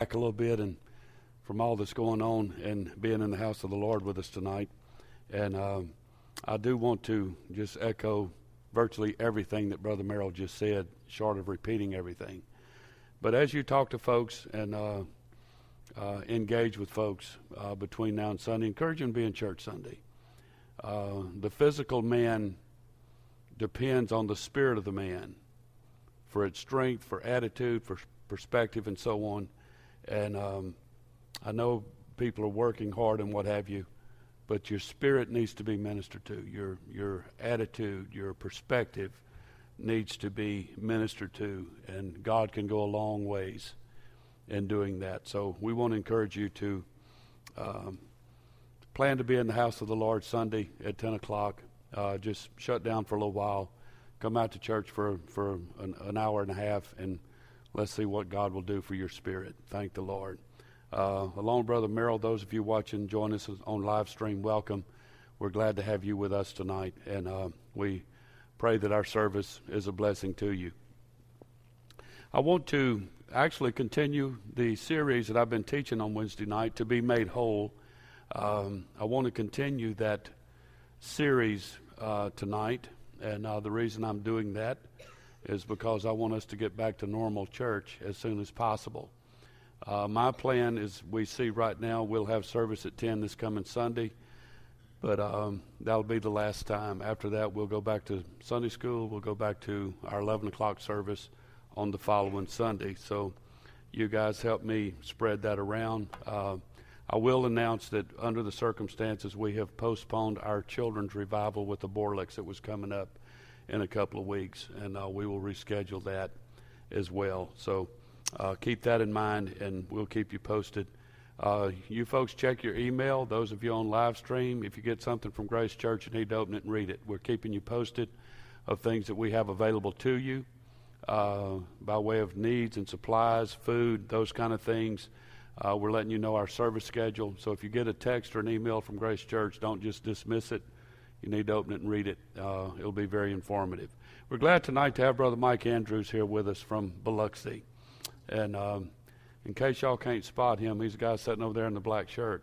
back a little bit and from all that's going on and being in the house of the Lord with us tonight. And um, I do want to just echo virtually everything that Brother Merrill just said, short of repeating everything. But as you talk to folks and uh, uh, engage with folks uh, between now and Sunday, encourage them to be in church Sunday. Uh, the physical man depends on the spirit of the man for its strength, for attitude, for perspective, and so on. And um, I know people are working hard and what have you, but your spirit needs to be ministered to. Your your attitude, your perspective needs to be ministered to, and God can go a long ways in doing that. So we want to encourage you to um, plan to be in the house of the Lord Sunday at 10 o'clock. Uh, just shut down for a little while come out to church for, for an, an, hour and a half and let's see what God will do for your spirit. Thank the Lord. Uh, along Brother Merrill, those of you watching, join us on live stream, welcome. We're glad to have you with us tonight, and uh, we pray that our service is a blessing to you. I want to actually continue the series that I've been teaching on Wednesday night, To Be Made Whole. Um, I want to continue that series uh, tonight. And uh, the reason I'm doing that is because I want us to get back to normal church as soon as possible. Uh, my plan is we see right now we'll have service at 10 this coming Sunday, but um, that'll be the last time. After that, we'll go back to Sunday school. We'll go back to our 11 o'clock service on the following Sunday. So you guys help me spread that around. Uh, I will announce that under the circumstances, we have postponed our children's revival with the Borlicks that was coming up in a couple of weeks, and uh, we will reschedule that as well. So uh, keep that in mind, and we'll keep you posted. Uh, you folks check your email. Those of you on live stream, if you get something from Grace Church, you need to open it and read it. We're keeping you posted of things that we have available to you uh, by way of needs and supplies, food, those kind of things. Uh, we're letting you know our service schedule. So if you get a text or an email from Grace Church, don't just dismiss it. You need to open it and read it. Uh, it'll be very informative. We're glad tonight to have Brother Mike Andrews here with us from Biloxi. And um, in case y'all can't spot him, he's the guy sitting over there in the black shirt.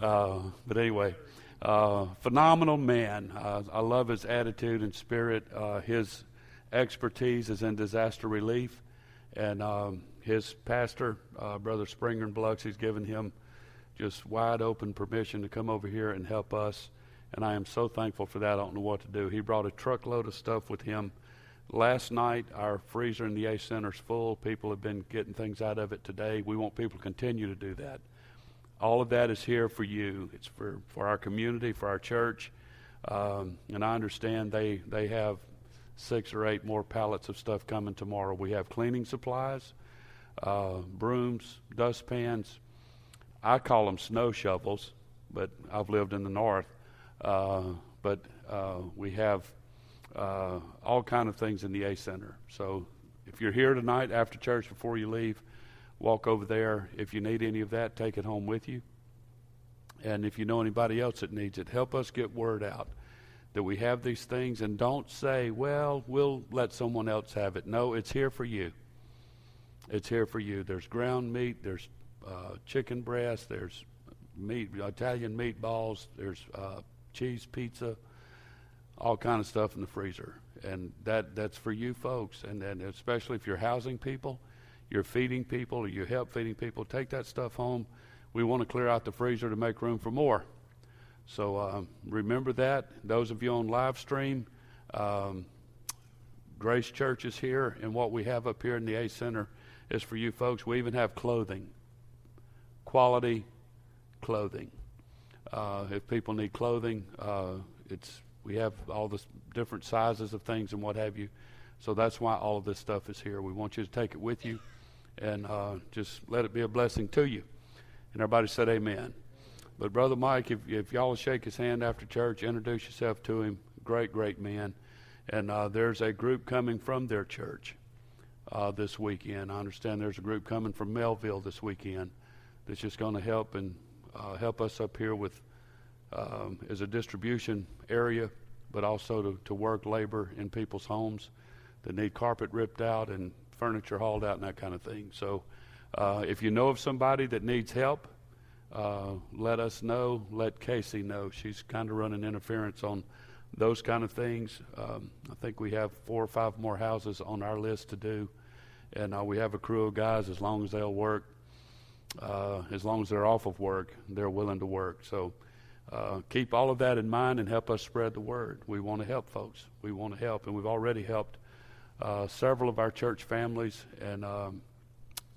Uh, but anyway, uh, phenomenal man. I love his attitude and spirit. Uh, his expertise is in disaster relief. And um, his pastor, uh, Brother Springer in Biloxi, has given him just wide open permission to come over here and help us. And I am so thankful for that. I don't know what to do. He brought a truckload of stuff with him. Last night, our freezer in the A Center is full. People have been getting things out of it today. We want people to continue to do that. All of that is here for you. It's for, for our community, for our church. Um, and I understand they, they have six or eight more pallets of stuff coming tomorrow. We have cleaning supplies uh, brooms, dustpans. I call them snow shovels, but I've lived in the north. Uh, but uh, we have uh, all kind of things in the A Center. So if you're here tonight after church before you leave, walk over there. If you need any of that, take it home with you. And if you know anybody else that needs it, help us get word out that we have these things and don't say, well, we'll let someone else have it. No, it's here for you it's here for you. There's ground meat, there's uh, chicken breast, there's meat, Italian meatballs, there's uh, cheese pizza, all kind of stuff in the freezer, and that that's for you folks, and then especially if you're housing people, you're feeding people, or you help feeding people, take that stuff home. We want to clear out the freezer to make room for more. So um, remember that. Those of you on live stream, um, Grace Church is here, and what we have up here in the A Center is for you folks. We even have clothing, quality clothing. Uh, if people need clothing, uh, it's we have all the different sizes of things and what have you. So that's why all of this stuff is here. We want you to take it with you and uh, just let it be a blessing to you. And everybody said amen. But Brother Mike, if, if y'all shake his hand after church, introduce yourself to him. Great, great man. And uh, there's a group coming from their church uh, this weekend. I understand there's a group coming from Melville this weekend that's just going to help and uh, help us up here with um, as a distribution area, but also to, to work labor in people's homes that need carpet ripped out and furniture hauled out and that kind of thing. So Uh, if you know of somebody that needs help, uh, let us know. Let Casey know. She's kind of running interference on those kind of things. Um, I think we have four or five more houses on our list to do, and uh, we have a crew of guys. As long as they'll work, uh, as long as they're off of work, they're willing to work. So uh, keep all of that in mind and help us spread the word. We want to help folks. We want to help, and we've already helped uh, several of our church families, and um,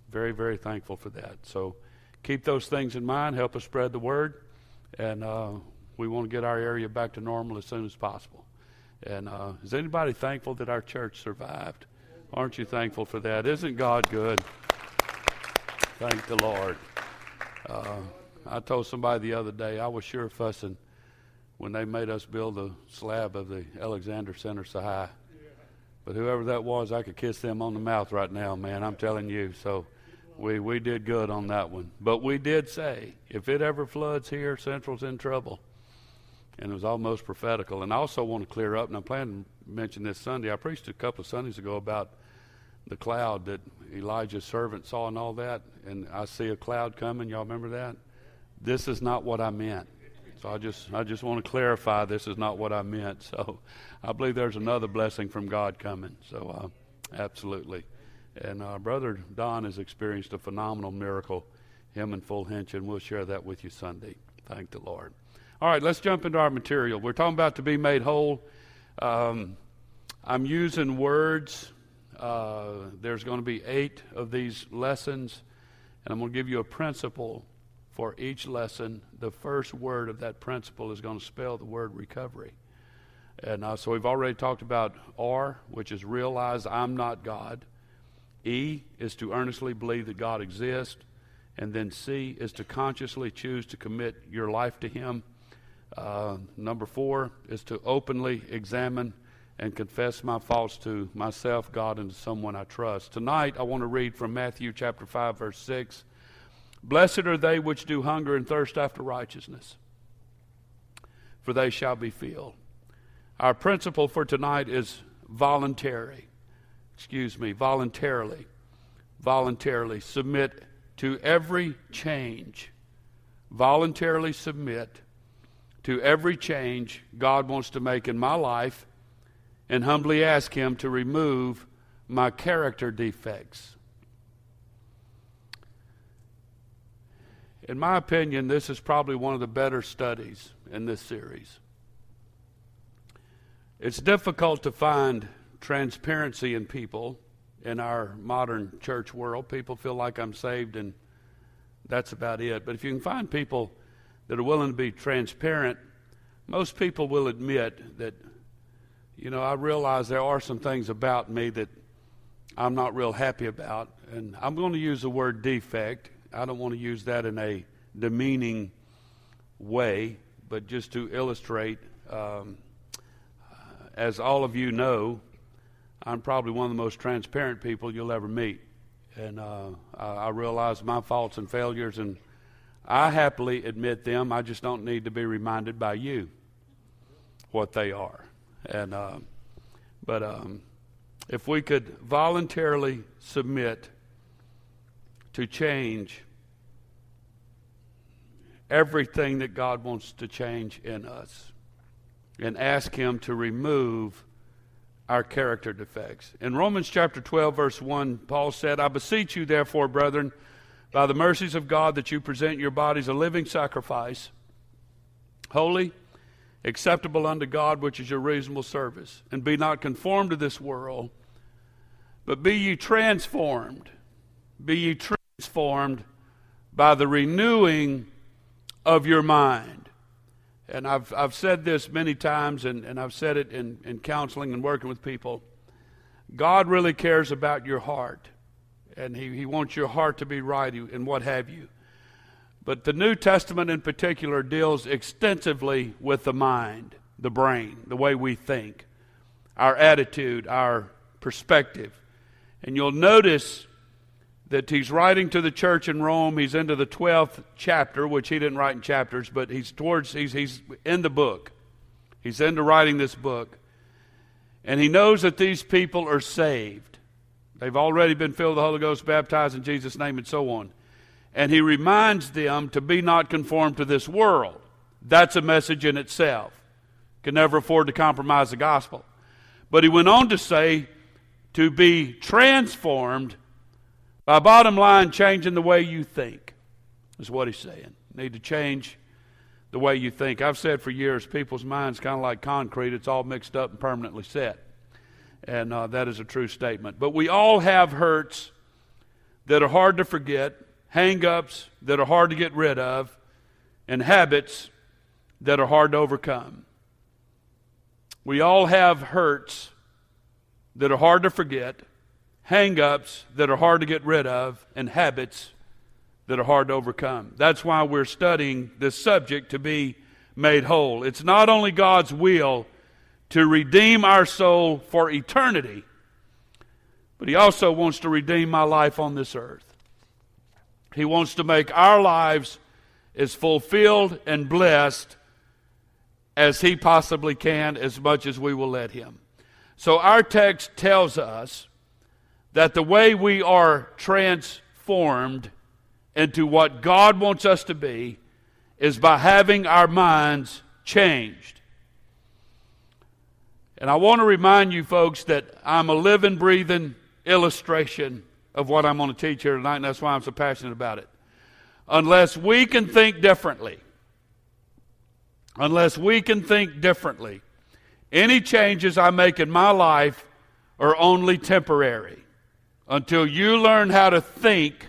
very, very thankful for that. So keep those things in mind. Help us spread the word, and uh, we want to get our area back to normal as soon as possible. And uh, is anybody thankful that our church survived? Aren't you thankful for that? Isn't God good? Thank the Lord. Uh, I told somebody the other day I was sure fussing when they made us build the slab of the Alexander Center high. But whoever that was, I could kiss them on the mouth right now, man. I'm telling you. So we, we did good on that one. But we did say, if it ever floods here, Central's in trouble. And it was almost prophetical. And I also want to clear up, and I plan to mention this Sunday. I preached a couple of Sundays ago about the cloud that Elijah's servant saw and all that. And I see a cloud coming. Y'all remember that? This is not what I meant. So I just I just want to clarify this is not what I meant. So I believe there's another blessing from God coming. So uh, absolutely. And uh, Brother Don has experienced a phenomenal miracle, him and Full Hinch, and we'll share that with you Sunday. Thank the Lord. All right, let's jump into our material. We're talking about to be made whole. Um, I'm using words. Uh, there's going to be eight of these lessons, and I'm going to give you a principle for each lesson. The first word of that principle is going to spell the word recovery. And uh, so we've already talked about R, which is realize I'm not God. E is to earnestly believe that God exists. And then C is to consciously choose to commit your life to Him. Uh, number four is to openly examine and confess my faults to myself, God, and to someone I trust. Tonight, I want to read from Matthew chapter 5, verse 6. Blessed are they which do hunger and thirst after righteousness, for they shall be filled. Our principle for tonight is voluntary. Excuse me, voluntarily. Voluntarily submit to every change. Voluntarily submit to every change God wants to make in my life and humbly ask Him to remove my character defects. In my opinion, this is probably one of the better studies in this series. It's difficult to find transparency in people in our modern church world. People feel like I'm saved and that's about it. But if you can find people that are willing to be transparent, most people will admit that, you know, I realize there are some things about me that I'm not real happy about. And I'm going to use the word defect I don't want to use that in a demeaning way, but just to illustrate, um, as all of you know, I'm probably one of the most transparent people you'll ever meet. And uh, I realize my faults and failures, and I happily admit them. I just don't need to be reminded by you what they are. And uh, but um, if we could voluntarily submit to change everything that God wants to change in us and ask Him to remove our character defects. In Romans chapter 12, verse 1, Paul said, I beseech you, therefore, brethren, by the mercies of God, that you present your bodies a living sacrifice, holy, acceptable unto God, which is your reasonable service. And be not conformed to this world, but be ye transformed. Be ye transformed by the renewing of your mind. And I've, I've said this many times, and, and I've said it in, in counseling and working with people. God really cares about your heart, and he, he wants your heart to be right and what have you. But the New Testament in particular deals extensively with the mind, the brain, the way we think, our attitude, our perspective. And you'll notice that he's writing to the church in Rome. He's into the 12th chapter, which he didn't write in chapters, but he's towards, he's, he's in the book. He's into writing this book. And he knows that these people are saved. They've already been filled with the Holy Ghost, baptized in Jesus' name, and so on. And he reminds them to be not conformed to this world. That's a message in itself. Can never afford to compromise the gospel. But he went on to say to be transformed by bottom line changing the way you think, is what he's saying. You need to change the way you think. I've said for years, people's minds kind of like concrete, it's all mixed up and permanently set. And uh, that is a true statement. But we all have hurts that are hard to forget, hang ups that are hard to get rid of, and habits that are hard to overcome. We all have hurts that are hard to forget, hang ups that are hard to get rid of, and habits that are hard to overcome. That's why we're studying this subject to be made whole. It's not only God's will to redeem our soul for eternity, but He also wants to redeem my life on this earth. He wants to make our lives as fulfilled and blessed as He possibly can, as much as we will let Him. So, our text tells us that the way we are transformed into what God wants us to be is by having our minds changed. And I want to remind you folks that I'm a living, breathing illustration of what I'm going to teach here tonight, and that's why I'm so passionate about it. Unless we can think differently, unless we can think differently, any changes I make in my life are only temporary until you learn how to think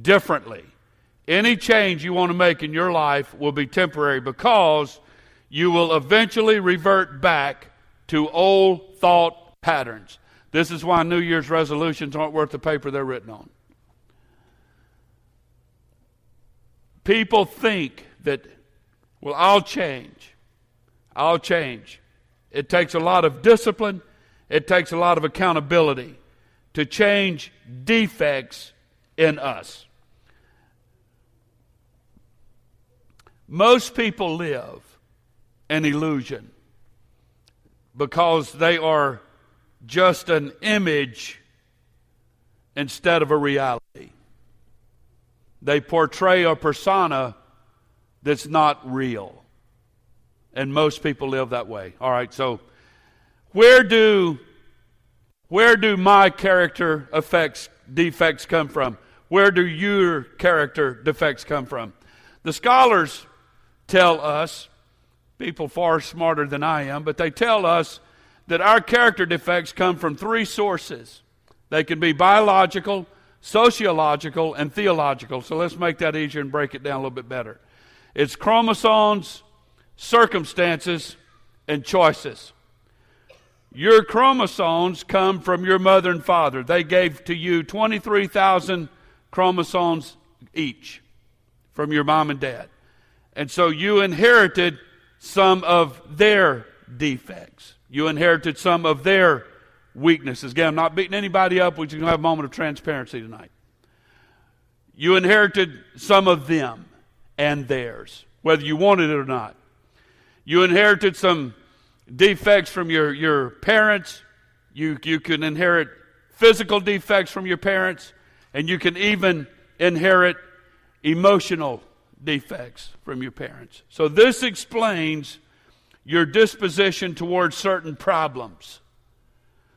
differently. Any change you want to make in your life will be temporary because you will eventually revert back to old thought patterns. This is why New Year's resolutions aren't worth the paper they're written on. People think that, well, I'll change. I'll change. It takes a lot of discipline, it takes a lot of accountability to change defects in us. Most people live an illusion because they are just an image instead of a reality. They portray a persona that's not real. And most people live that way. All right, so where do where do my character effects defects come from? Where do your character defects come from? The scholars tell us, people far smarter than I am, but they tell us that our character defects come from three sources. They can be biological, sociological, and theological. So let's make that easier and break it down a little bit better. It's chromosomes, circumstances, and choices. Your chromosomes come from your mother and father. They gave to you 23,000 chromosomes each from your mom and dad. And so you inherited some of their defects. You inherited some of their weaknesses. Again, I'm not beating anybody up. We're just going to have a moment of transparency tonight. You inherited some of them and theirs, whether you wanted it or not. You inherited some defects from your, your parents. You, you can inherit physical defects from your parents and you can even inherit emotional defects from your parents. So, this explains your disposition towards certain problems.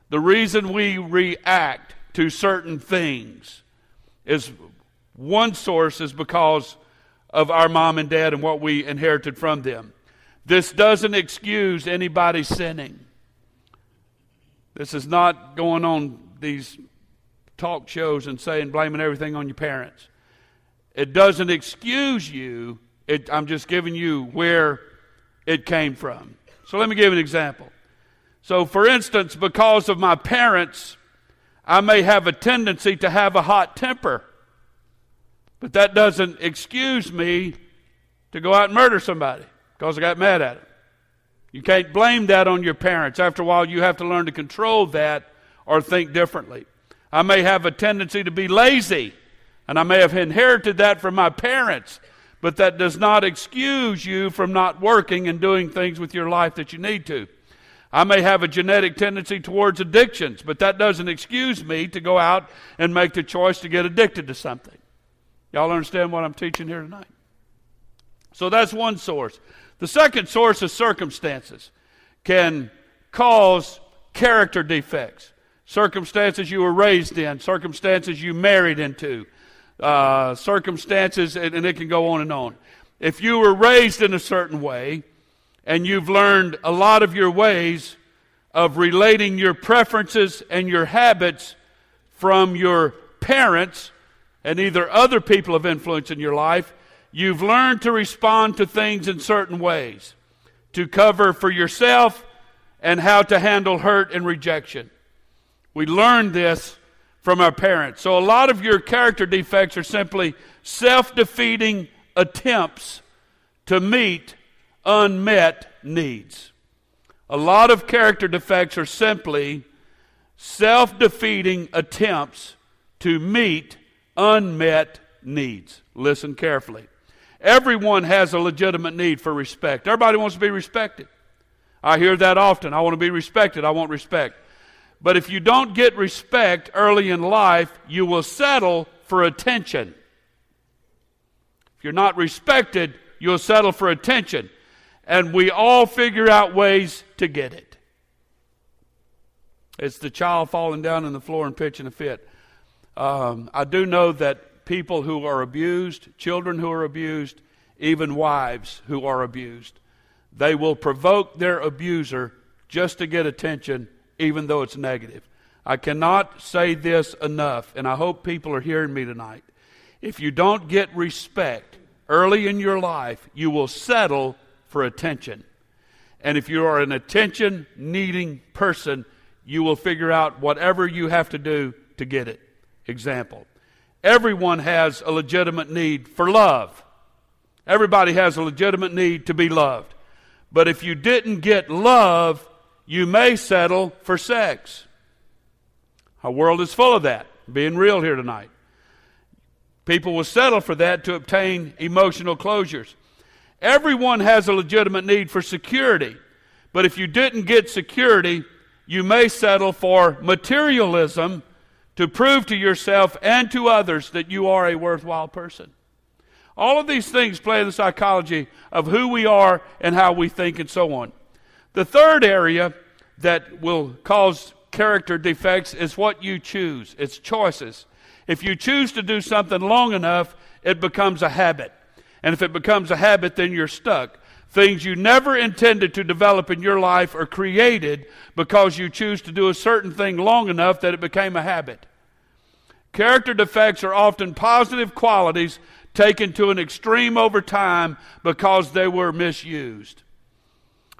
The reason we react to certain things is one source is because of our mom and dad and what we inherited from them. This doesn't excuse anybody sinning. This is not going on these talk shows and saying, blaming everything on your parents. It doesn't excuse you. It, I'm just giving you where it came from. So let me give an example. So, for instance, because of my parents, I may have a tendency to have a hot temper. But that doesn't excuse me to go out and murder somebody because I got mad at them. You can't blame that on your parents. After a while, you have to learn to control that or think differently. I may have a tendency to be lazy, and I may have inherited that from my parents, but that does not excuse you from not working and doing things with your life that you need to. I may have a genetic tendency towards addictions, but that doesn't excuse me to go out and make the choice to get addicted to something. Y'all understand what I'm teaching here tonight? So that's one source. The second source is circumstances can cause character defects. Circumstances you were raised in, circumstances you married into, uh, circumstances, and, and it can go on and on. If you were raised in a certain way and you've learned a lot of your ways of relating your preferences and your habits from your parents and either other people of influence in your life, you've learned to respond to things in certain ways to cover for yourself and how to handle hurt and rejection. We learned this from our parents. So a lot of your character defects are simply self defeating attempts to meet unmet needs. A lot of character defects are simply self defeating attempts to meet unmet needs. Listen carefully. Everyone has a legitimate need for respect. Everybody wants to be respected. I hear that often. I want to be respected. I want respect. But if you don't get respect early in life, you will settle for attention. If you're not respected, you'll settle for attention. And we all figure out ways to get it. It's the child falling down on the floor and pitching a fit. Um, I do know that people who are abused, children who are abused, even wives who are abused, they will provoke their abuser just to get attention even though it's negative. I cannot say this enough, and I hope people are hearing me tonight. If you don't get respect early in your life, you will settle for attention. And if you are an attention needing person, you will figure out whatever you have to do to get it. Example Everyone has a legitimate need for love. Everybody has a legitimate need to be loved. But if you didn't get love, you may settle for sex. Our world is full of that, being real here tonight. People will settle for that to obtain emotional closures. Everyone has a legitimate need for security, but if you didn't get security, you may settle for materialism to prove to yourself and to others that you are a worthwhile person. All of these things play in the psychology of who we are and how we think and so on. The third area that will cause character defects is what you choose. It's choices. If you choose to do something long enough, it becomes a habit. And if it becomes a habit, then you're stuck. Things you never intended to develop in your life are created because you choose to do a certain thing long enough that it became a habit. Character defects are often positive qualities taken to an extreme over time because they were misused.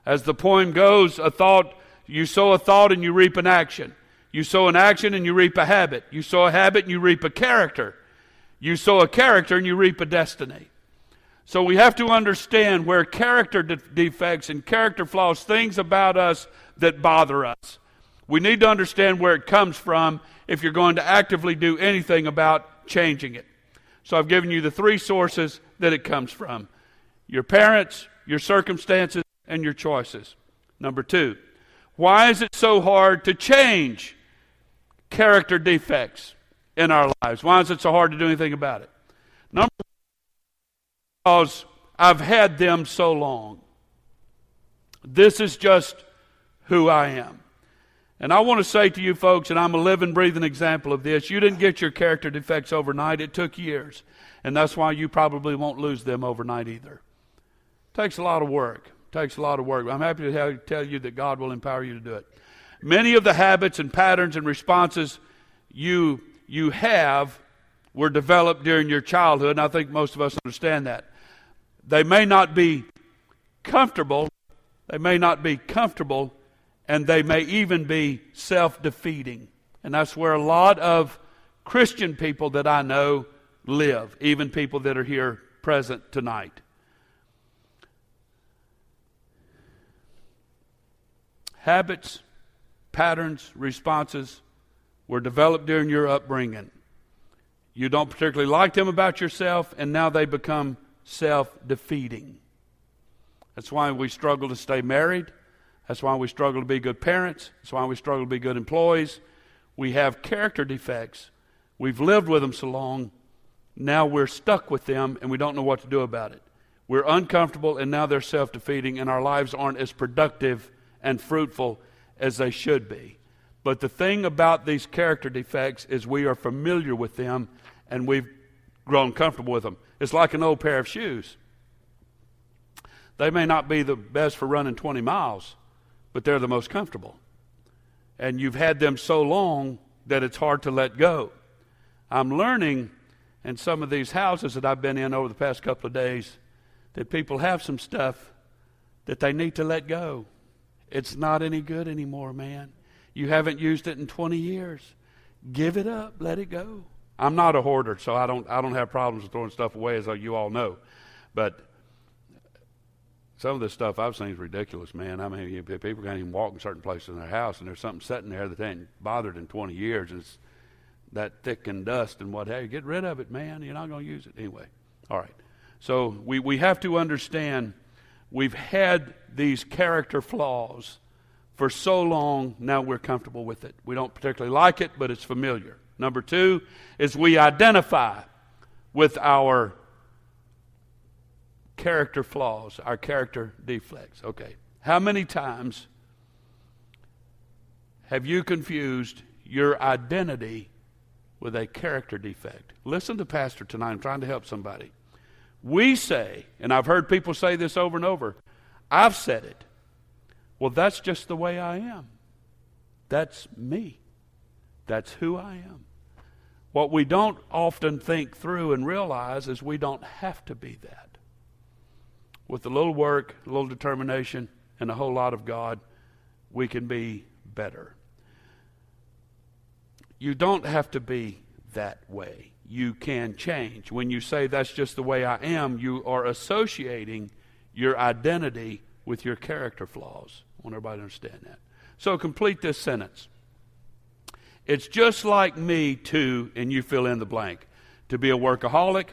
As the poem goes, a thought, you sow a thought and you reap an action. You sow an action and you reap a habit. You sow a habit and you reap a character. You sow a character and you reap a destiny. So we have to understand where character de- defects and character flaws, things about us that bother us. We need to understand where it comes from if you're going to actively do anything about changing it. So I've given you the three sources that it comes from your parents, your circumstances, and your choices. Number two, why is it so hard to change character defects in our lives? Why is it so hard to do anything about it? Number because I've had them so long. This is just who I am. And I want to say to you folks, and I'm a living, breathing example of this, you didn't get your character defects overnight. It took years. And that's why you probably won't lose them overnight either. It takes a lot of work. Takes a lot of work. I'm happy to tell you that God will empower you to do it. Many of the habits and patterns and responses you, you have were developed during your childhood, and I think most of us understand that. They may not be comfortable. They may not be comfortable and they may even be self defeating. And that's where a lot of Christian people that I know live, even people that are here present tonight. Habits, patterns, responses were developed during your upbringing. You don't particularly like them about yourself, and now they become self defeating. That's why we struggle to stay married. That's why we struggle to be good parents. That's why we struggle to be good employees. We have character defects. We've lived with them so long, now we're stuck with them and we don't know what to do about it. We're uncomfortable and now they're self defeating, and our lives aren't as productive and fruitful as they should be. But the thing about these character defects is we are familiar with them and we've grown comfortable with them. It's like an old pair of shoes. They may not be the best for running 20 miles, but they're the most comfortable. And you've had them so long that it's hard to let go. I'm learning in some of these houses that I've been in over the past couple of days that people have some stuff that they need to let go. It's not any good anymore, man. You haven't used it in 20 years. Give it up, let it go. I'm not a hoarder, so I don't I don't have problems with throwing stuff away as you all know. But some of the stuff I've seen is ridiculous, man. I mean, people can't even walk in certain places in their house, and there's something sitting there that they ain't bothered in 20 years, and it's that thick and dust and what have you. Get rid of it, man. You're not going to use it anyway. All right. So we, we have to understand we've had these character flaws for so long, now we're comfortable with it. We don't particularly like it, but it's familiar. Number two is we identify with our character flaws, our character deflects. Okay. How many times have you confused your identity with a character defect? Listen to Pastor tonight. I'm trying to help somebody. We say, and I've heard people say this over and over, I've said it. Well, that's just the way I am. That's me. That's who I am. What we don't often think through and realize is we don't have to be that. With a little work, a little determination, and a whole lot of God, we can be better. You don't have to be that way. You can change. When you say that's just the way I am, you are associating your identity with your character flaws. I want everybody to understand that. So complete this sentence. It's just like me to, and you fill in the blank, to be a workaholic.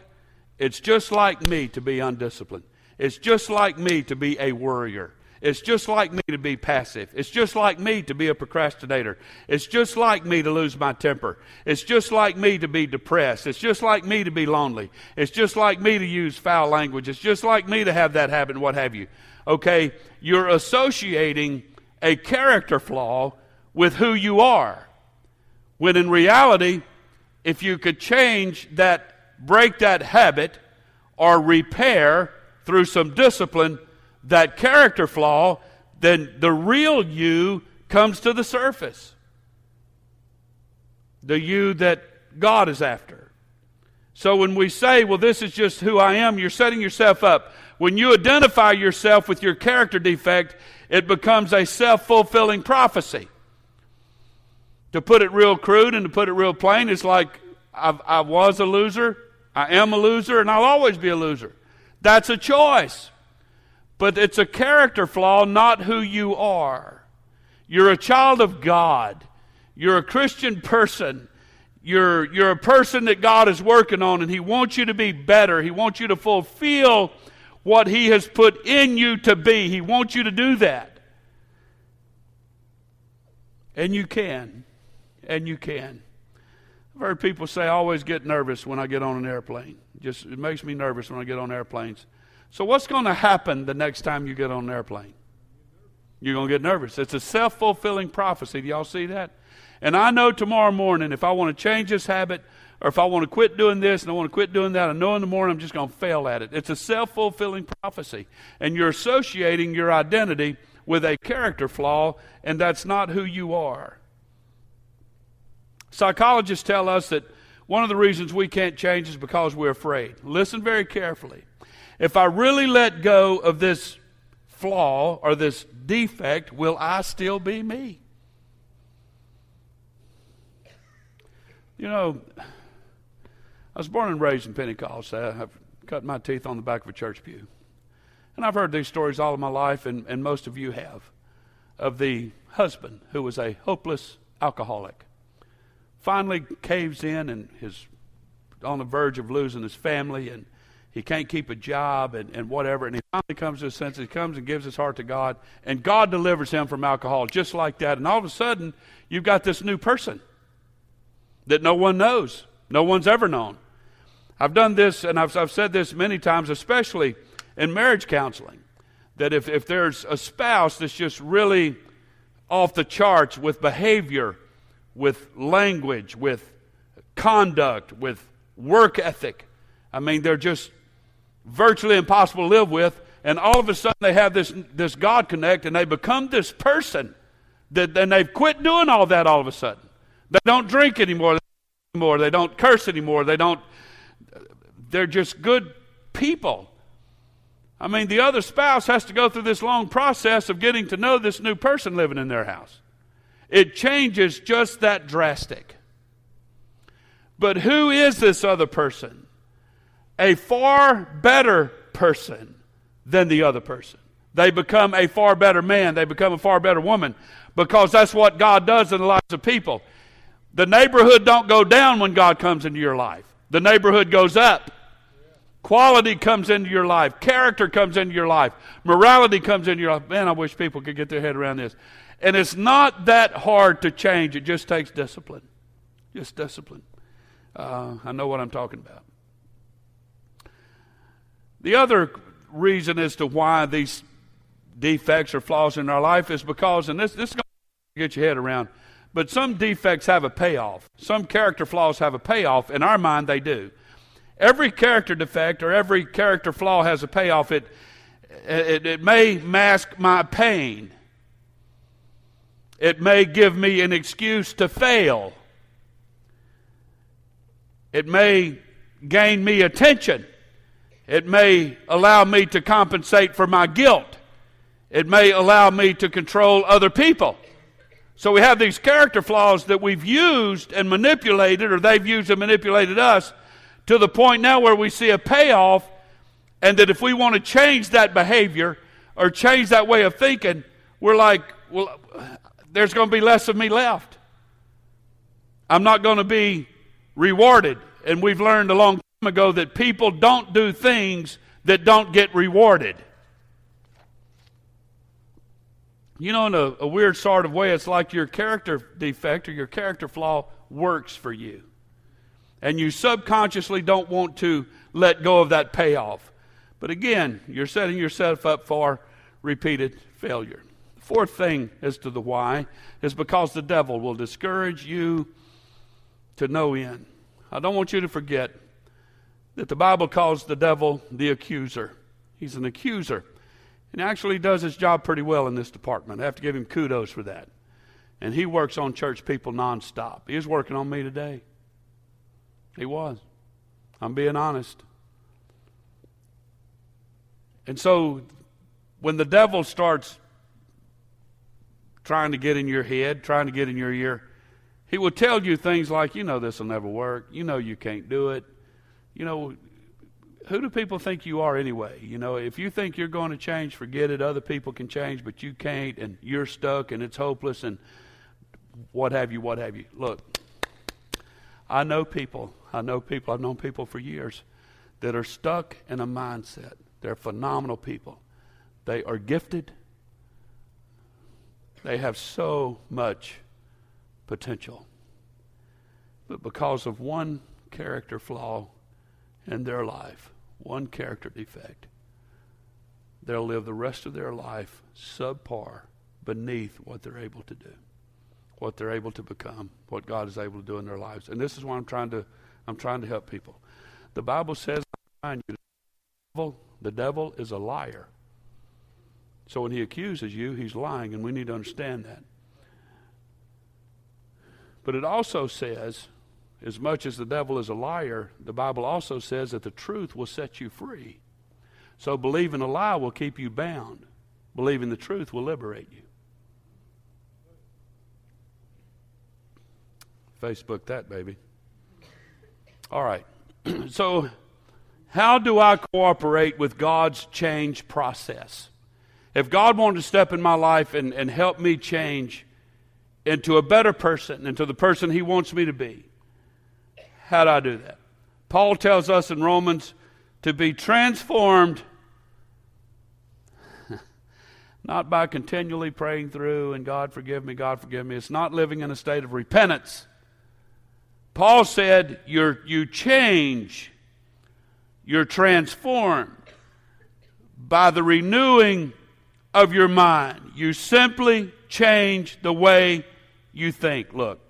It's just like me to be undisciplined. It's just like me to be a worrier. It's just like me to be passive. It's just like me to be a procrastinator. It's just like me to lose my temper. It's just like me to be depressed. It's just like me to be lonely. It's just like me to use foul language. It's just like me to have that habit, what have you. Okay, you're associating a character flaw with who you are. When in reality, if you could change that, break that habit, or repair through some discipline, that character flaw, then the real you comes to the surface. The you that God is after. So when we say, well, this is just who I am, you're setting yourself up. When you identify yourself with your character defect, it becomes a self fulfilling prophecy. To put it real crude and to put it real plain, it's like I've, I was a loser, I am a loser, and I'll always be a loser. That's a choice. But it's a character flaw, not who you are. You're a child of God. You're a Christian person. You're, you're a person that God is working on, and He wants you to be better. He wants you to fulfill what He has put in you to be. He wants you to do that. And you can. And you can. I've heard people say, I always get nervous when I get on an airplane. Just it makes me nervous when I get on airplanes. So, what's going to happen the next time you get on an airplane? You're going to get nervous. It's a self fulfilling prophecy. Do y'all see that? And I know tomorrow morning, if I want to change this habit, or if I want to quit doing this and I want to quit doing that, I know in the morning I'm just going to fail at it. It's a self fulfilling prophecy. And you're associating your identity with a character flaw, and that's not who you are. Psychologists tell us that one of the reasons we can't change is because we're afraid. Listen very carefully. If I really let go of this flaw or this defect, will I still be me? You know, I was born and raised in Pentecost. I've cut my teeth on the back of a church pew. And I've heard these stories all of my life, and, and most of you have, of the husband who was a hopeless alcoholic. Finally caves in and is on the verge of losing his family, and he can't keep a job and, and whatever. And he finally comes to his senses. He comes and gives his heart to God. And God delivers him from alcohol just like that. And all of a sudden, you've got this new person that no one knows, no one's ever known. I've done this, and I've, I've said this many times, especially in marriage counseling, that if, if there's a spouse that's just really off the charts with behavior, with language, with conduct, with work ethic, I mean, they're just virtually impossible to live with. And all of a sudden, they have this, this God connect and they become this person. That, and they've quit doing all that all of a sudden. They don't drink anymore. anymore. They don't curse anymore. They don't, they're just good people. I mean, the other spouse has to go through this long process of getting to know this new person living in their house. It changes just that drastic. But who is this other person? A far better person than the other person. They become a far better man. They become a far better woman because that's what God does in the lives of people. The neighborhood don't go down when God comes into your life. The neighborhood goes up. Quality comes into your life. Character comes into your life. Morality comes into your life. Man, I wish people could get their head around this. And it's not that hard to change. It just takes discipline. Just discipline. Uh, I know what I'm talking about. The other reason as to why these defects or flaws in our life is because, and this, this is going to get your head around, but some defects have a payoff. Some character flaws have a payoff. In our mind, they do. Every character defect or every character flaw has a payoff. It, it, it may mask my pain. It may give me an excuse to fail. It may gain me attention. It may allow me to compensate for my guilt. It may allow me to control other people. So we have these character flaws that we've used and manipulated, or they've used and manipulated us, to the point now where we see a payoff, and that if we want to change that behavior or change that way of thinking, we're like, well, there's going to be less of me left. I'm not going to be rewarded. And we've learned a long ago that people don't do things that don't get rewarded. You know, in a, a, weird sort of way, it's like your character defect or your character flaw works for you. And you subconsciously don't want to let go of that payoff. But again, you're setting yourself up for repeated failure. The fourth thing as to the why is because the devil will discourage you to no end. I don't want you to forget that the Bible calls the devil the accuser. He's an accuser. And actually does his job pretty well in this department. I have to give him kudos for that. And he works on church people nonstop. He was working on me today. He was. I'm being honest. And so when the devil starts trying to get in your head, trying to get in your ear, he will tell you things like, you know, this will never work. You know, you can't do it you know, who do people think you are anyway? You know, if you think you're going to change, forget it. Other people can change, but you can't, and you're stuck, and it's hopeless, and what have you, what have you. Look, I know people, I know people, I've known people for years that are stuck in a mindset. They're phenomenal people. They are gifted, they have so much potential. But because of one character flaw, in their life, one character defect, they'll live the rest of their life subpar beneath what they're able to do, what they're able to become, what God is able to do in their lives. And this is why I'm trying to I'm trying to help people. The Bible says you, the devil, the devil is a liar. So when he accuses you, he's lying, and we need to understand that. But it also says as much as the devil is a liar, the Bible also says that the truth will set you free. So believing a lie will keep you bound. Believing the truth will liberate you. Facebook that, baby. All right. so, how do I cooperate with God's change process? If God wanted to step in my life and, and help me change into a better person, into the person He wants me to be, how do I do that? Paul tells us in Romans to be transformed not by continually praying through and God forgive me, God forgive me. It's not living in a state of repentance. Paul said, you're, You change, you're transformed by the renewing of your mind. You simply change the way you think. Look,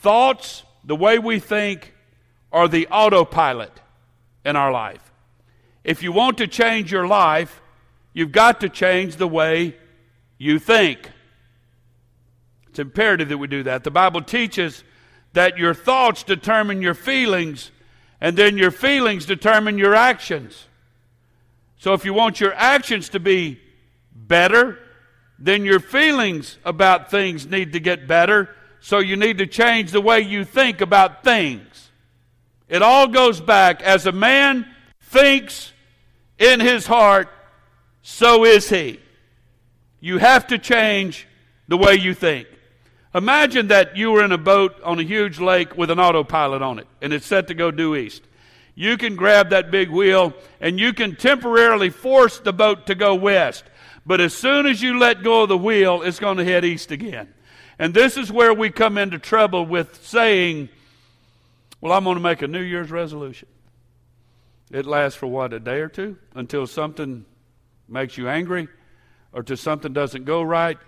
thoughts, the way we think, are the autopilot in our life. If you want to change your life, you've got to change the way you think. It's imperative that we do that. The Bible teaches that your thoughts determine your feelings, and then your feelings determine your actions. So if you want your actions to be better, then your feelings about things need to get better. So you need to change the way you think about things. It all goes back as a man thinks in his heart, so is he. You have to change the way you think. Imagine that you were in a boat on a huge lake with an autopilot on it, and it's set to go due east. You can grab that big wheel and you can temporarily force the boat to go west. But as soon as you let go of the wheel, it's going to head east again. And this is where we come into trouble with saying, Well, I'm going to make a New Year's resolution. It lasts for what, a day or two? Until something makes you angry or until something doesn't go right.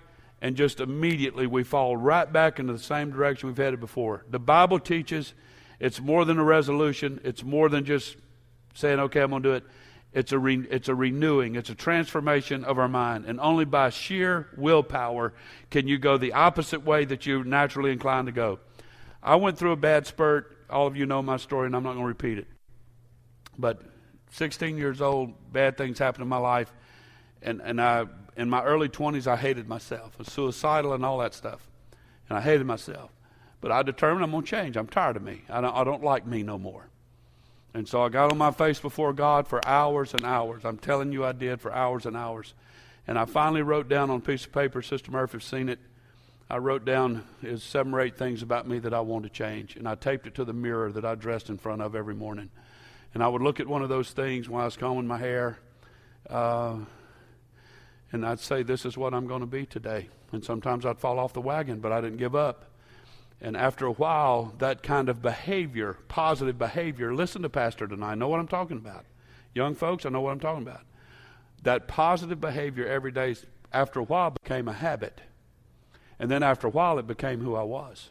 And just immediately we fall right back into the same direction we've headed before. The Bible teaches it's more than a resolution, it's more than just saying, okay, I'm going to do it. It's a, re- it's a renewing, it's a transformation of our mind. And only by sheer willpower can you go the opposite way that you're naturally inclined to go. I went through a bad spurt. All of you know my story, and I'm not going to repeat it. But 16 years old, bad things happened in my life. And, and I, in my early 20s, I hated myself. I was suicidal and all that stuff. And I hated myself. But I determined I'm going to change. I'm tired of me. I don't, I don't like me no more. And so I got on my face before God for hours and hours. I'm telling you, I did for hours and hours. And I finally wrote down on a piece of paper, Sister Murphy's seen it. I wrote down is seven or eight things about me that I want to change. And I taped it to the mirror that I dressed in front of every morning. And I would look at one of those things while I was combing my hair. Uh, and I'd say, This is what I'm going to be today. And sometimes I'd fall off the wagon, but I didn't give up. And after a while, that kind of behavior, positive behavior, listen to Pastor tonight. I know what I'm talking about. Young folks, I know what I'm talking about. That positive behavior every day, after a while, became a habit. And then after a while, it became who I was.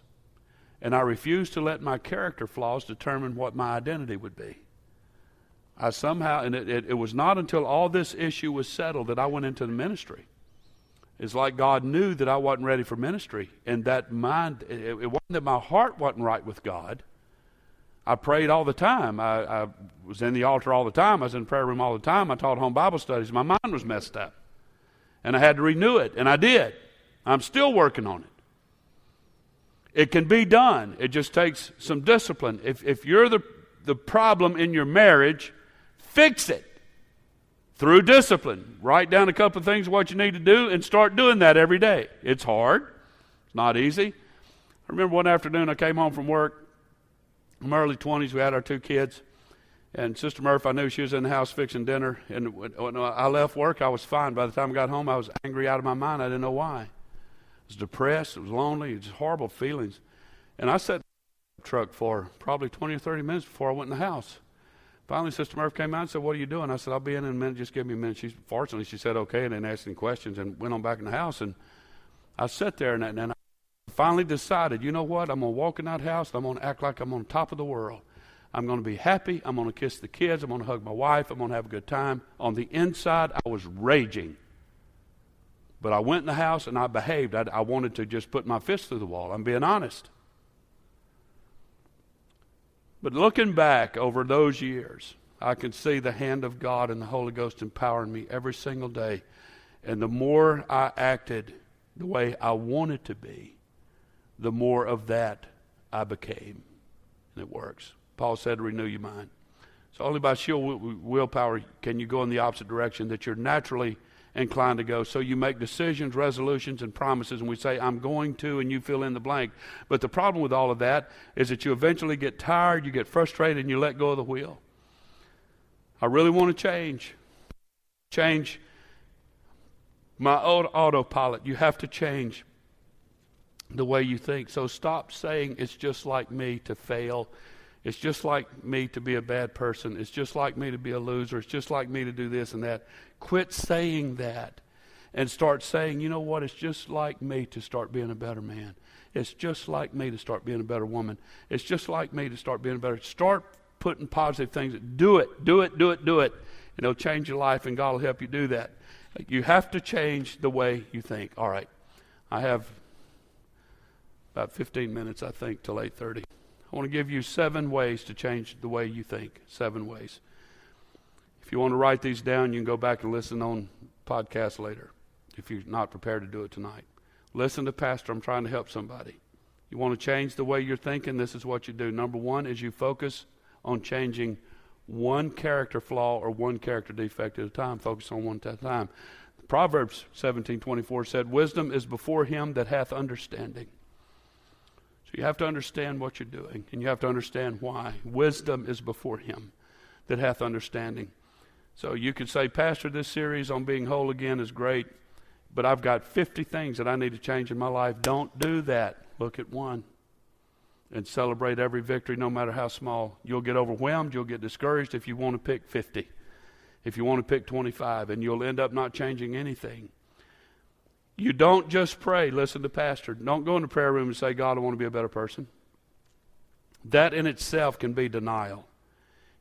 And I refused to let my character flaws determine what my identity would be. I somehow, and it, it, it was not until all this issue was settled that I went into the ministry. It's like God knew that I wasn't ready for ministry. And that mind, it, it wasn't that my heart wasn't right with God. I prayed all the time. I, I, was in the altar all the time. I was in the prayer room all the time. I taught home Bible studies. My mind was messed up. And I had to renew it. And I did. I'm still working on it. It can be done. It just takes some discipline. If, if you're the, the problem in your marriage, fix it through discipline. Write down a couple of things what you need to do and start doing that every day. It's hard. It's not easy. I remember one afternoon I came home from work. In my early 20s, we had our two kids. And Sister Murphy, I knew she was in the house fixing dinner. And when I left work, I was fine. By the time I got home, I was angry out of my mind. I didn't know why. Was depressed. It was lonely. It was horrible feelings. And I sat in the truck for probably 20 or 30 minutes before I went in the house. Finally, Sister Murph came out and said, What are you doing? I said, I'll be in in a minute. Just give me a minute. She, fortunately, she said, Okay, and then asked any questions and went on back in the house. And I sat there and, and I finally decided, you know what? I'm going to walk in that house and I'm going to act like I'm on top of the world. I'm going to be happy. I'm going to kiss the kids. I'm going to hug my wife. I'm going to have a good time. On the inside, I was raging. But I went in the house and I behaved. I, I wanted to just put my fist through the wall. I'm being honest. But looking back over those years, I can see the hand of God and the Holy Ghost empowering me every single day. And the more I acted the way I wanted to be, the more of that I became. And it works. Paul said, renew your mind. So only by sheer willpower can you go in the opposite direction that you're naturally inclined to go. So you make decisions, resolutions, and promises, and we say, I'm going to, and you fill in the blank. But the problem with all of that is that you eventually get tired, you get frustrated, and you let go of the wheel. I really want to change. Change my old autopilot. You have to change the way you think. So stop saying it's just like me to fail. It's just like me to be a bad person. It's just like me to be a loser. It's just like me to do this and that. Quit saying that and start saying, you know what? It's just like me to start being a better man. It's just like me to start being a better woman. It's just like me to start being a better. Start putting positive things. Do it, do it, do it, do it. And it'll change your life, and God will help you do that. You have to change the way you think. All right. I have about 15 minutes, I think, till 8:30. I want to give you seven ways to change the way you think. Seven ways. If you want to write these down, you can go back and listen on podcast later. If you're not prepared to do it tonight, listen to Pastor. I'm trying to help somebody. You want to change the way you're thinking. This is what you do. Number one is you focus on changing one character flaw or one character defect at a time. Focus on one at a time. Proverbs 17:24 said, "Wisdom is before him that hath understanding." So you have to understand what you're doing, and you have to understand why. Wisdom is before him that hath understanding. So you could say, Pastor, this series on being whole again is great, but I've got 50 things that I need to change in my life. Don't do that. Look at one and celebrate every victory, no matter how small. You'll get overwhelmed, you'll get discouraged if you want to pick 50, if you want to pick 25, and you'll end up not changing anything. You don't just pray, listen to Pastor. Don't go in the prayer room and say, God, I want to be a better person. That in itself can be denial.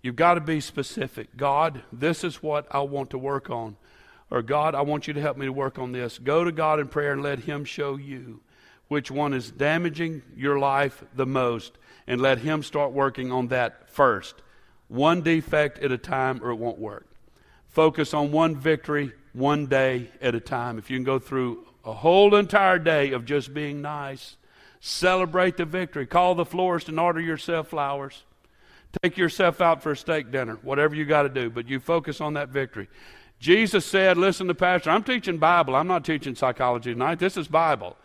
You've got to be specific. God, this is what I want to work on. Or, God, I want you to help me to work on this. Go to God in prayer and let Him show you which one is damaging your life the most, and let Him start working on that first. One defect at a time, or it won't work. Focus on one victory one day at a time. If you can go through a whole entire day of just being nice, celebrate the victory. Call the florist and order yourself flowers. Take yourself out for a steak dinner, whatever you got to do, but you focus on that victory. Jesus said, Listen to Pastor, I'm teaching Bible. I'm not teaching psychology tonight. This is Bible.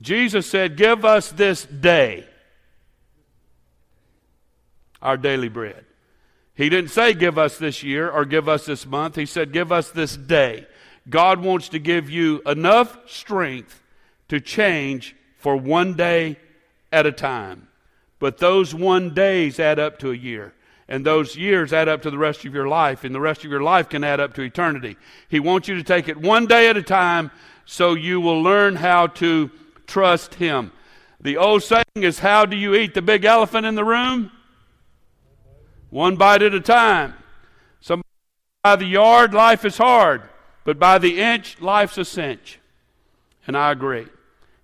Jesus said, Give us this day our daily bread. He didn't say, Give us this year or give us this month. He said, Give us this day. God wants to give you enough strength to change for one day at a time. But those one days add up to a year. And those years add up to the rest of your life, and the rest of your life can add up to eternity. He wants you to take it one day at a time so you will learn how to trust Him. The old saying is how do you eat the big elephant in the room? One bite at a time. Some by the yard, life is hard, but by the inch, life's a cinch. And I agree.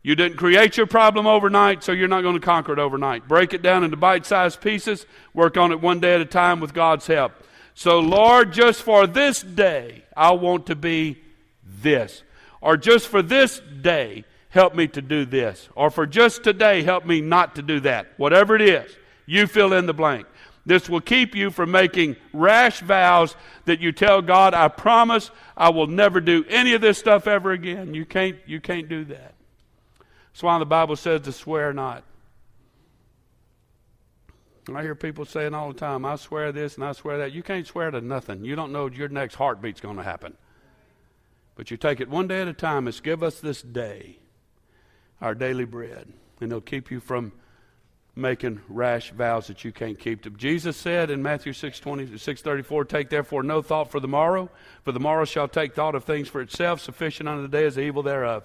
You didn't create your problem overnight, so you're not going to conquer it overnight. Break it down into bite sized pieces, work on it one day at a time with God's help. So, Lord, just for this day, I want to be this. Or just for this day, help me to do this. Or for just today, help me not to do that. Whatever it is, you fill in the blank. This will keep you from making rash vows that you tell God, I promise I will never do any of this stuff ever again. You can't, you can't do that. That's why the Bible says to swear not. I hear people saying all the time, I swear this and I swear that. You can't swear to nothing. You don't know your next heartbeat's going to happen. But you take it one day at a time. It's give us this day our daily bread, and it'll keep you from making rash vows that you can't keep. Them. Jesus said in Matthew 6, 20, 6 34, Take therefore no thought for the morrow, for the morrow shall take thought of things for itself, sufficient unto the day is the evil thereof.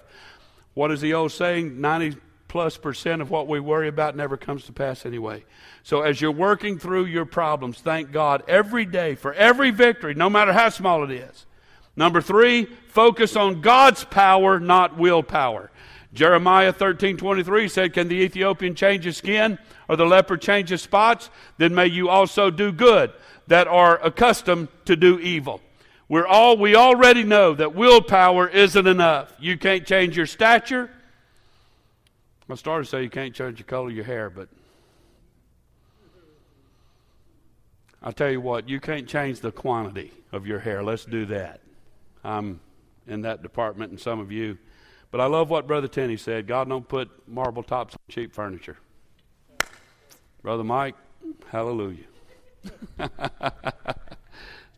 What is the old saying? 90 plus percent of what we worry about never comes to pass anyway. So as you're working through your problems, thank God every day for every victory, no matter how small it is. Number three, focus on God's power, not willpower. Jeremiah 13 23 said, Can the Ethiopian change his skin or the leper change his spots? Then may you also do good that are accustomed to do evil. We're all, we already know that willpower isn't enough. You can't change your stature. I started to say you can't change the color of your hair, but I'll tell you what, you can't change the quantity of your hair. Let's do that. I'm in that department, and some of you but I love what Brother Tenney said. God don't put marble tops on cheap furniture. Brother Mike, hallelujah.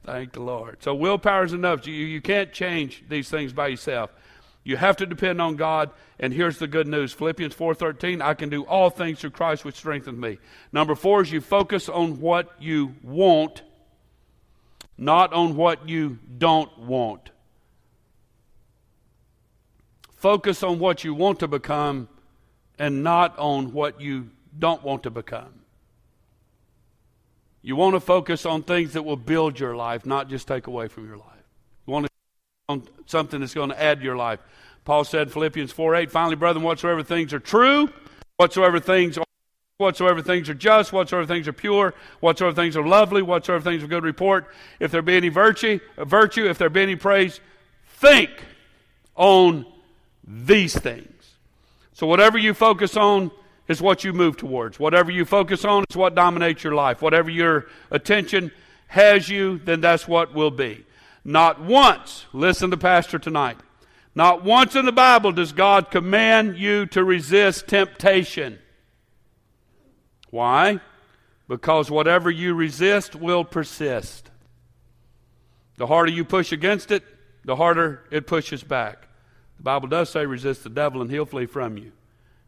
Thank the Lord. So willpower is enough. You, you can't change these things by yourself. You have to depend on God. And here's the good news. Philippians 4:13, I can do all things through Christ which strengthens me. Number 4 is you focus on what you want, not on what you don't want. Focus on what you want to become and not on what you don't want to become. You want to focus on things that will build your life, not just take away from your life. You want to on something that's going to add to your life. Paul said Philippians 4 8, finally, brethren, whatsoever things are true, whatsoever things are whatsoever things are just, whatsoever things are pure, whatsoever things are lovely, whatsoever things are good report, if there be any virtue, virtue, if there be any praise, think on these things. So whatever you focus on is what you move towards. Whatever you focus on is what dominates your life. Whatever your attention has you, then that's what will be. Not once, listen to Pastor tonight, not once in the Bible does God command you to resist temptation. Why? Because whatever you resist will persist. The harder you push against it, the harder it pushes back. The Bible does say resist the devil and he'll flee from you.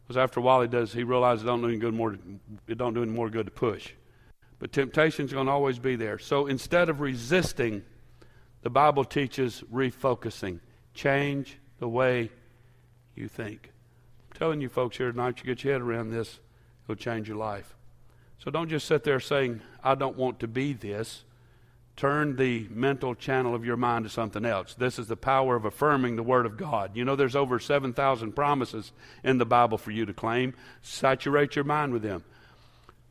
Because after a while he does, he realizes it don't do any good more. It don't do any more good to push. But temptation's going to always be there. So instead of resisting, the Bible teaches refocusing. Change the way you think. I'm telling you folks here tonight, you get your head around this, it'll change your life. So don't just sit there saying, I don't want to be this. Turn the mental channel of your mind to something else. This is the power of affirming the Word of God. You know, there's over 7,000 promises in the Bible for you to claim. Saturate your mind with them.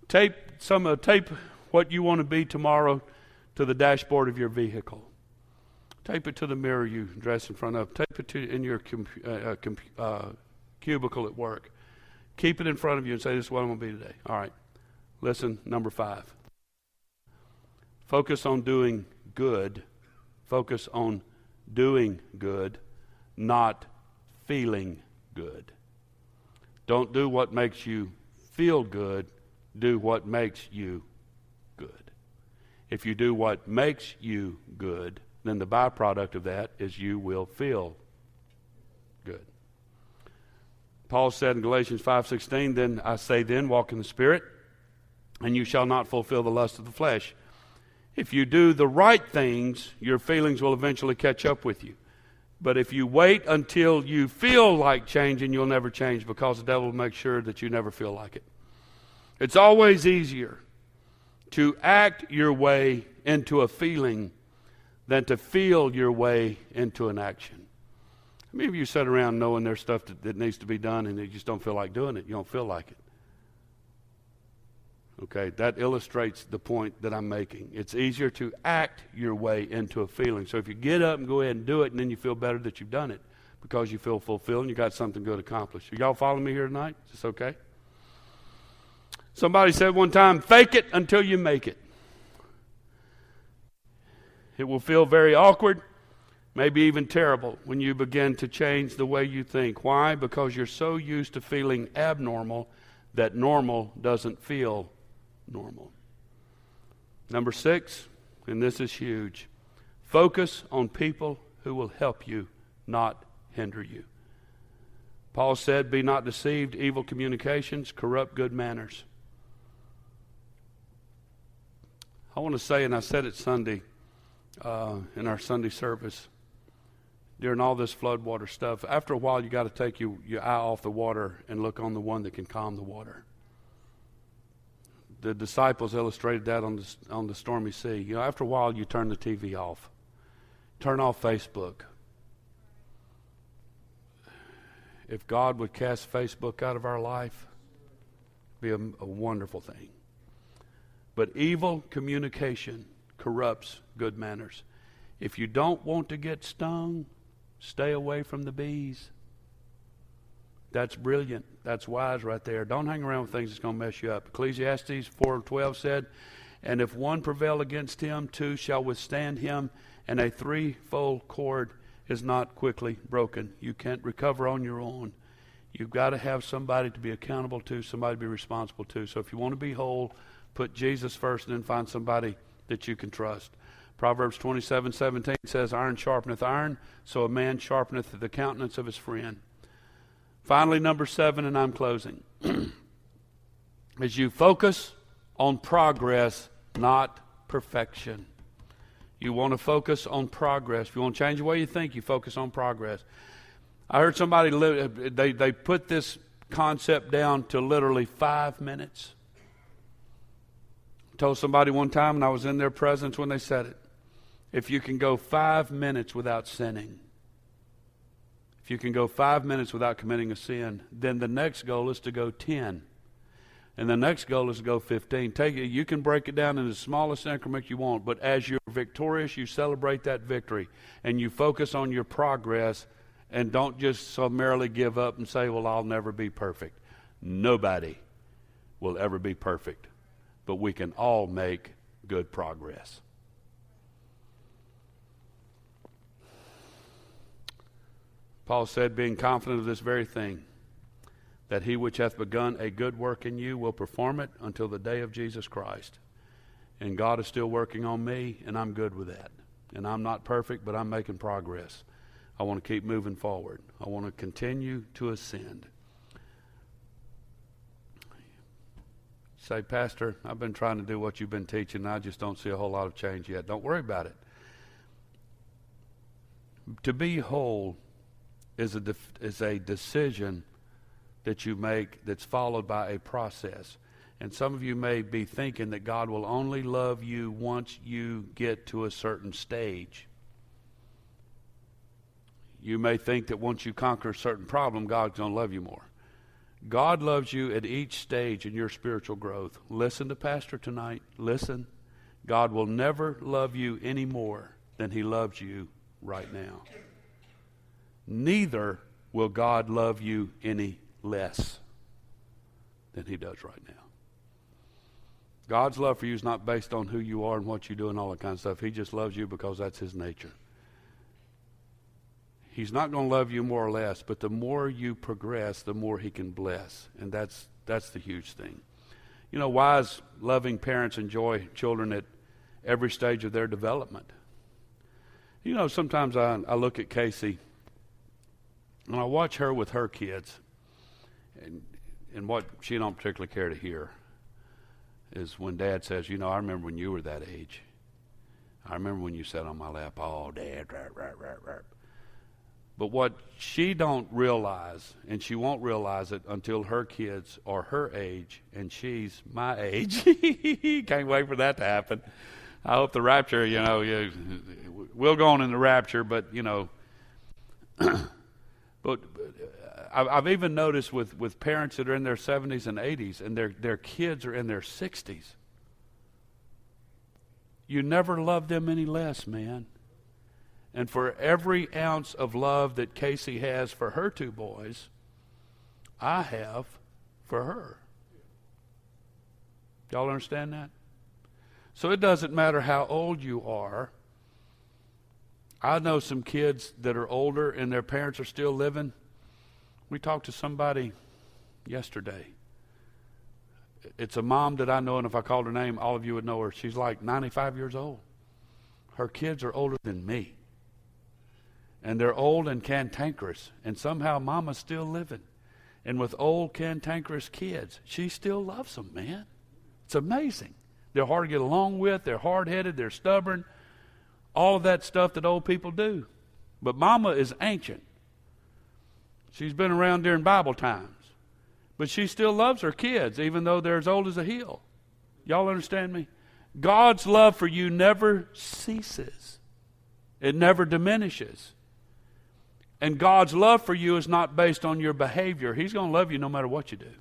Tape some uh, tape what you want to be tomorrow to the dashboard of your vehicle. Tape it to the mirror you dress in front of. Tape it to in your uh, uh, uh, cubicle at work. Keep it in front of you and say, "This is what I'm going to be today." All right. Listen, number five. Focus on doing good. Focus on doing good, not feeling good. Don't do what makes you feel good. Do what makes you good. If you do what makes you good, then the byproduct of that is you will feel good. Paul said in Galatians 5:16, "Then I say then, walk in the spirit, and you shall not fulfill the lust of the flesh." If you do the right things, your feelings will eventually catch up with you. But if you wait until you feel like changing, you'll never change because the devil will make sure that you never feel like it. It's always easier to act your way into a feeling than to feel your way into an action. How many of you sit around knowing there's stuff that, that needs to be done and you just don't feel like doing it? You don't feel like it. Okay, that illustrates the point that I'm making. It's easier to act your way into a feeling. So if you get up and go ahead and do it, and then you feel better that you've done it because you feel fulfilled and you got something good accomplished. Are y'all following me here tonight? Is this okay? Somebody said one time, fake it until you make it. It will feel very awkward, maybe even terrible, when you begin to change the way you think. Why? Because you're so used to feeling abnormal that normal doesn't feel normal. Number six, and this is huge focus on people who will help you, not hinder you. Paul said, Be not deceived, evil communications corrupt good manners. I want to say, and I said it Sunday uh, in our Sunday service during all this floodwater stuff. After a while, you got to take your, your eye off the water and look on the one that can calm the water. The disciples illustrated that on the, on the stormy sea. You know, after a while, you turn the TV off, turn off Facebook. If God would cast Facebook out of our life, be a, a wonderful thing. But evil communication corrupts good manners. If you don't want to get stung, stay away from the bees. That's brilliant. That's wise right there. Don't hang around with things that's going to mess you up. Ecclesiastes 4:12 said, "And if one prevail against him, two shall withstand him, and a threefold cord is not quickly broken. You can't recover on your own. You've got to have somebody to be accountable to, somebody to be responsible to. So if you want to be whole, put Jesus first and then find somebody that you can trust. Proverbs 27 17 says, Iron sharpeneth iron, so a man sharpeneth the countenance of his friend. Finally, number seven, and I'm closing. As you focus on progress, not perfection. You want to focus on progress. If you want to change the way you think, you focus on progress. I heard somebody, they, they put this concept down to literally five minutes. I told somebody one time, and I was in their presence when they said it. If you can go five minutes without sinning, you can go five minutes without committing a sin, then the next goal is to go 10. And the next goal is to go 15. Take it, you can break it down in the smallest increment you want, but as you're victorious, you celebrate that victory and you focus on your progress and don't just summarily give up and say, Well, I'll never be perfect. Nobody will ever be perfect, but we can all make good progress. Paul said, being confident of this very thing, that he which hath begun a good work in you will perform it until the day of Jesus Christ. And God is still working on me, and I'm good with that. And I'm not perfect, but I'm making progress. I want to keep moving forward. I want to continue to ascend. Say, Pastor, I've been trying to do what you've been teaching, and I just don't see a whole lot of change yet. Don't worry about it. To be whole is a, is a decision that you make that's followed by a process. And some of you may be thinking that God will only love you once you get to a certain stage. You may think that once you conquer a certain problem, God's going to love you more. God loves you at each stage in your spiritual growth. Listen to Pastor tonight. Listen. God will never love you any more than he loves you right now neither will God love you any less than he does right now. God's love for you is not based on who you are and what you do and all that kind of stuff. He just loves you because that's his nature. He's not going to love you more or less, but the more you progress, the more he can bless. And that's that's the huge thing. You know, wise, loving parents enjoy children at every stage of their development. You know, sometimes I, I look at Casey and I watch her with her kids, and, and what she don't particularly care to hear is when Dad says, "You know, I remember when you were that age. I remember when you sat on my lap, oh, Dad, rap, rap, rap, rap." But what she don't realize, and she won't realize it until her kids are her age, and she's my age. Can't wait for that to happen. I hope the rapture, you know, we'll go on in the rapture, but you know. But uh, I've even noticed with, with parents that are in their 70s and 80s and their, their kids are in their 60s. You never love them any less, man. And for every ounce of love that Casey has for her two boys, I have for her. Y'all understand that? So it doesn't matter how old you are I know some kids that are older and their parents are still living. We talked to somebody yesterday. It's a mom that I know, and if I called her name, all of you would know her. She's like 95 years old. Her kids are older than me. And they're old and cantankerous, and somehow mama's still living. And with old cantankerous kids, she still loves them, man. It's amazing. They're hard to get along with, they're hard headed, they're stubborn, all of that stuff that old people do. But Mama is ancient. She's been around during Bible times. But she still loves her kids, even though they're as old as a hill. Y'all understand me? God's love for you never ceases, it never diminishes. And God's love for you is not based on your behavior. He's going to love you no matter what you do.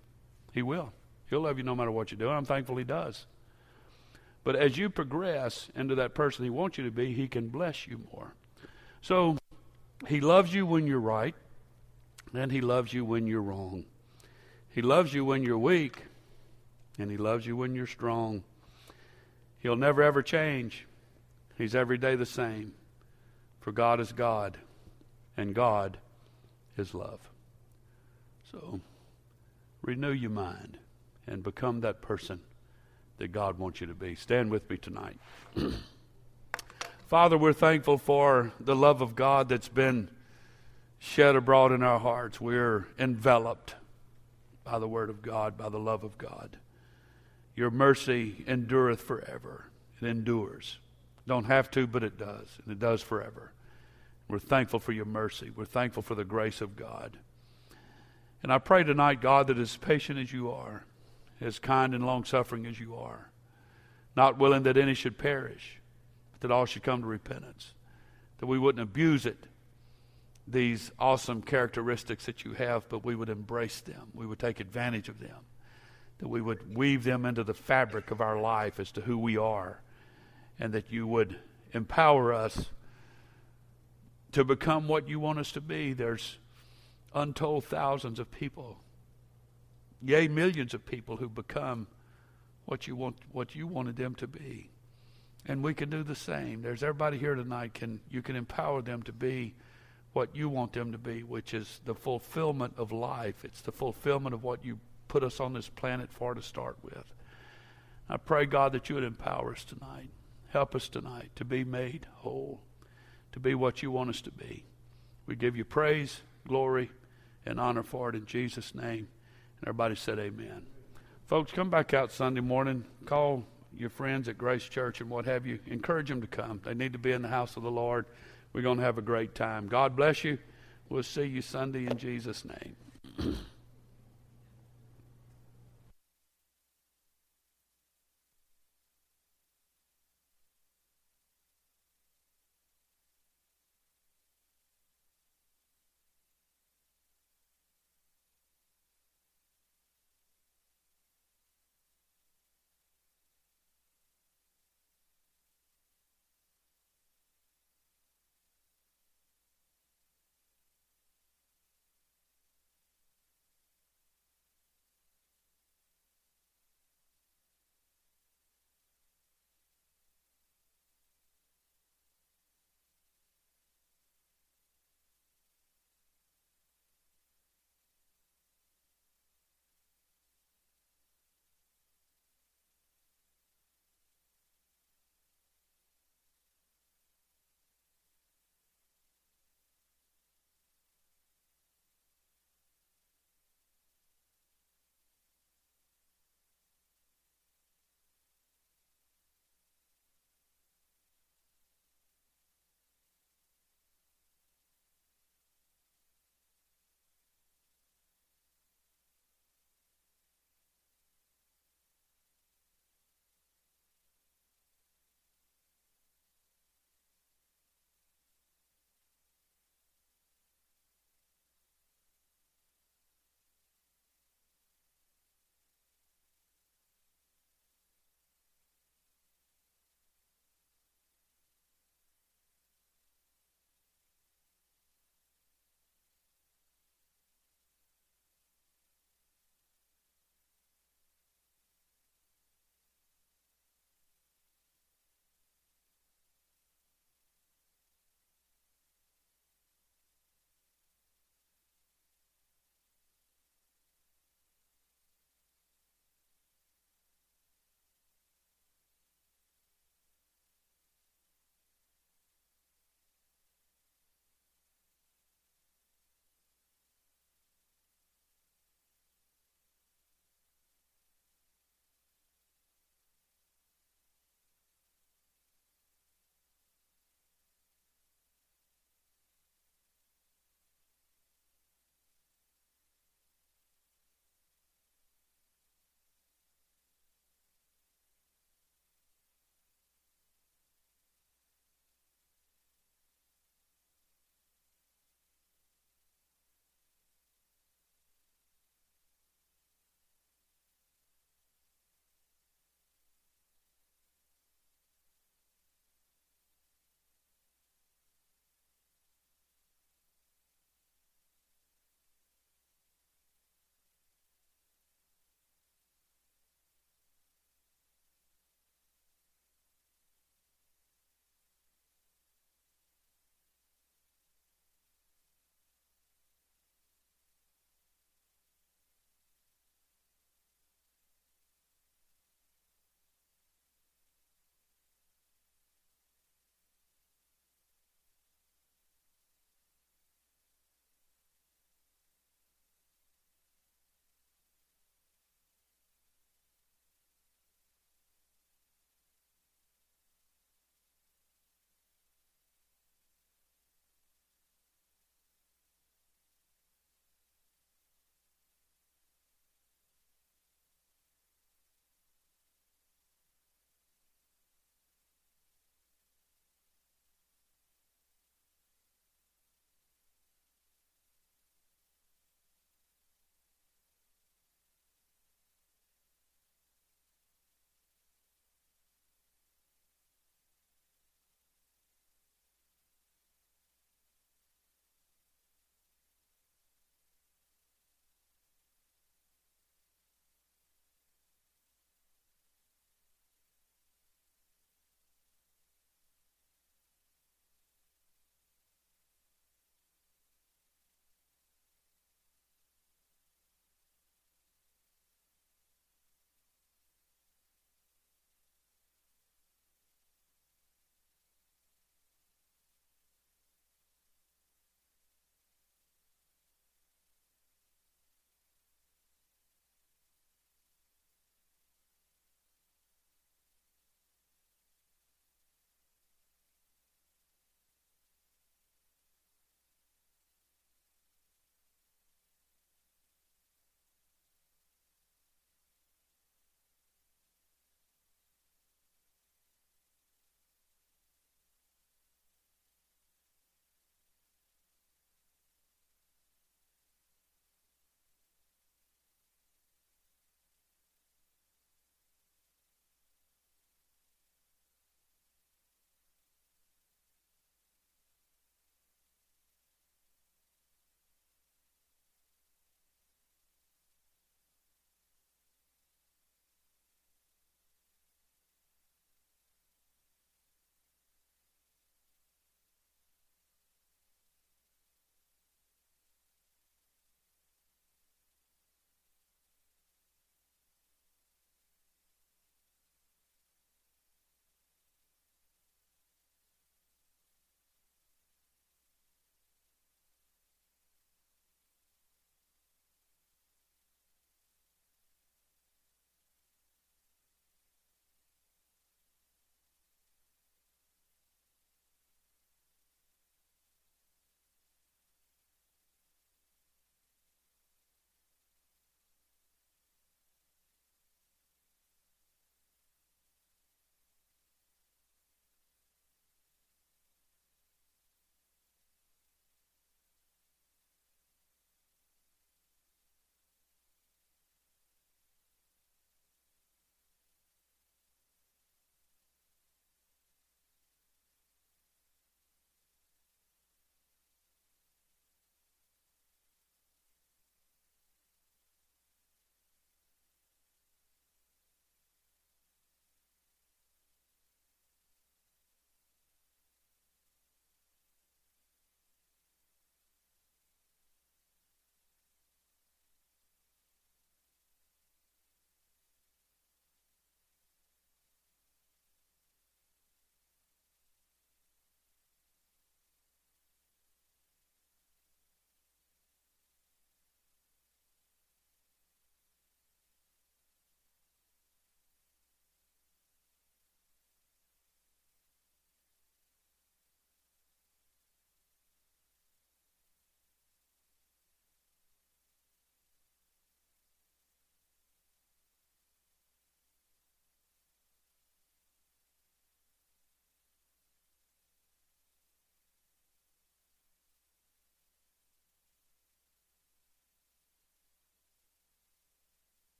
He will. He'll love you no matter what you do. And I'm thankful He does. But as you progress into that person He wants you to be, He can bless you more. So He loves you when you're right, and He loves you when you're wrong. He loves you when you're weak, and He loves you when you're strong. He'll never ever change. He's every day the same. For God is God, and God is love. So renew your mind and become that person that God wants you to be. Stand with me tonight. Father, we're thankful for the love of God that's been shed abroad in our hearts. We're enveloped by the Word of God, by the love of God. Your mercy endureth forever. It endures. Don't have to, but it does, and it does forever. We're thankful for your mercy. We're thankful for the grace of God. And I pray tonight, God, that as patient as you are, as kind and long suffering as you are, not willing that any should perish, but that all should come to repentance, that we wouldn't abuse it, these awesome characteristics that you have, but we would embrace them. We would take advantage of them, that we would weave them into the fabric of our life as to who we are, and that you would empower us to become what you want us to be. There's untold thousands of people, yea, millions of people who become what you want what you wanted them to be. And we can do the same. There's everybody here tonight can you can empower them to be what you want them to be, which is the fulfillment of life. It's the fulfillment of what you put us on this planet for to start with. I pray, God, that you would empower us tonight. Help us tonight to be made whole, to be what you want us to be. We give you praise, glory, and honor for it in Jesus' name. Everybody said, Amen. Folks, come back out Sunday morning. Call your friends at Grace Church and what have you. Encourage them to come. They need to be in the house of the Lord. We're going to have a great time. God bless you. We'll see you Sunday in Jesus' name.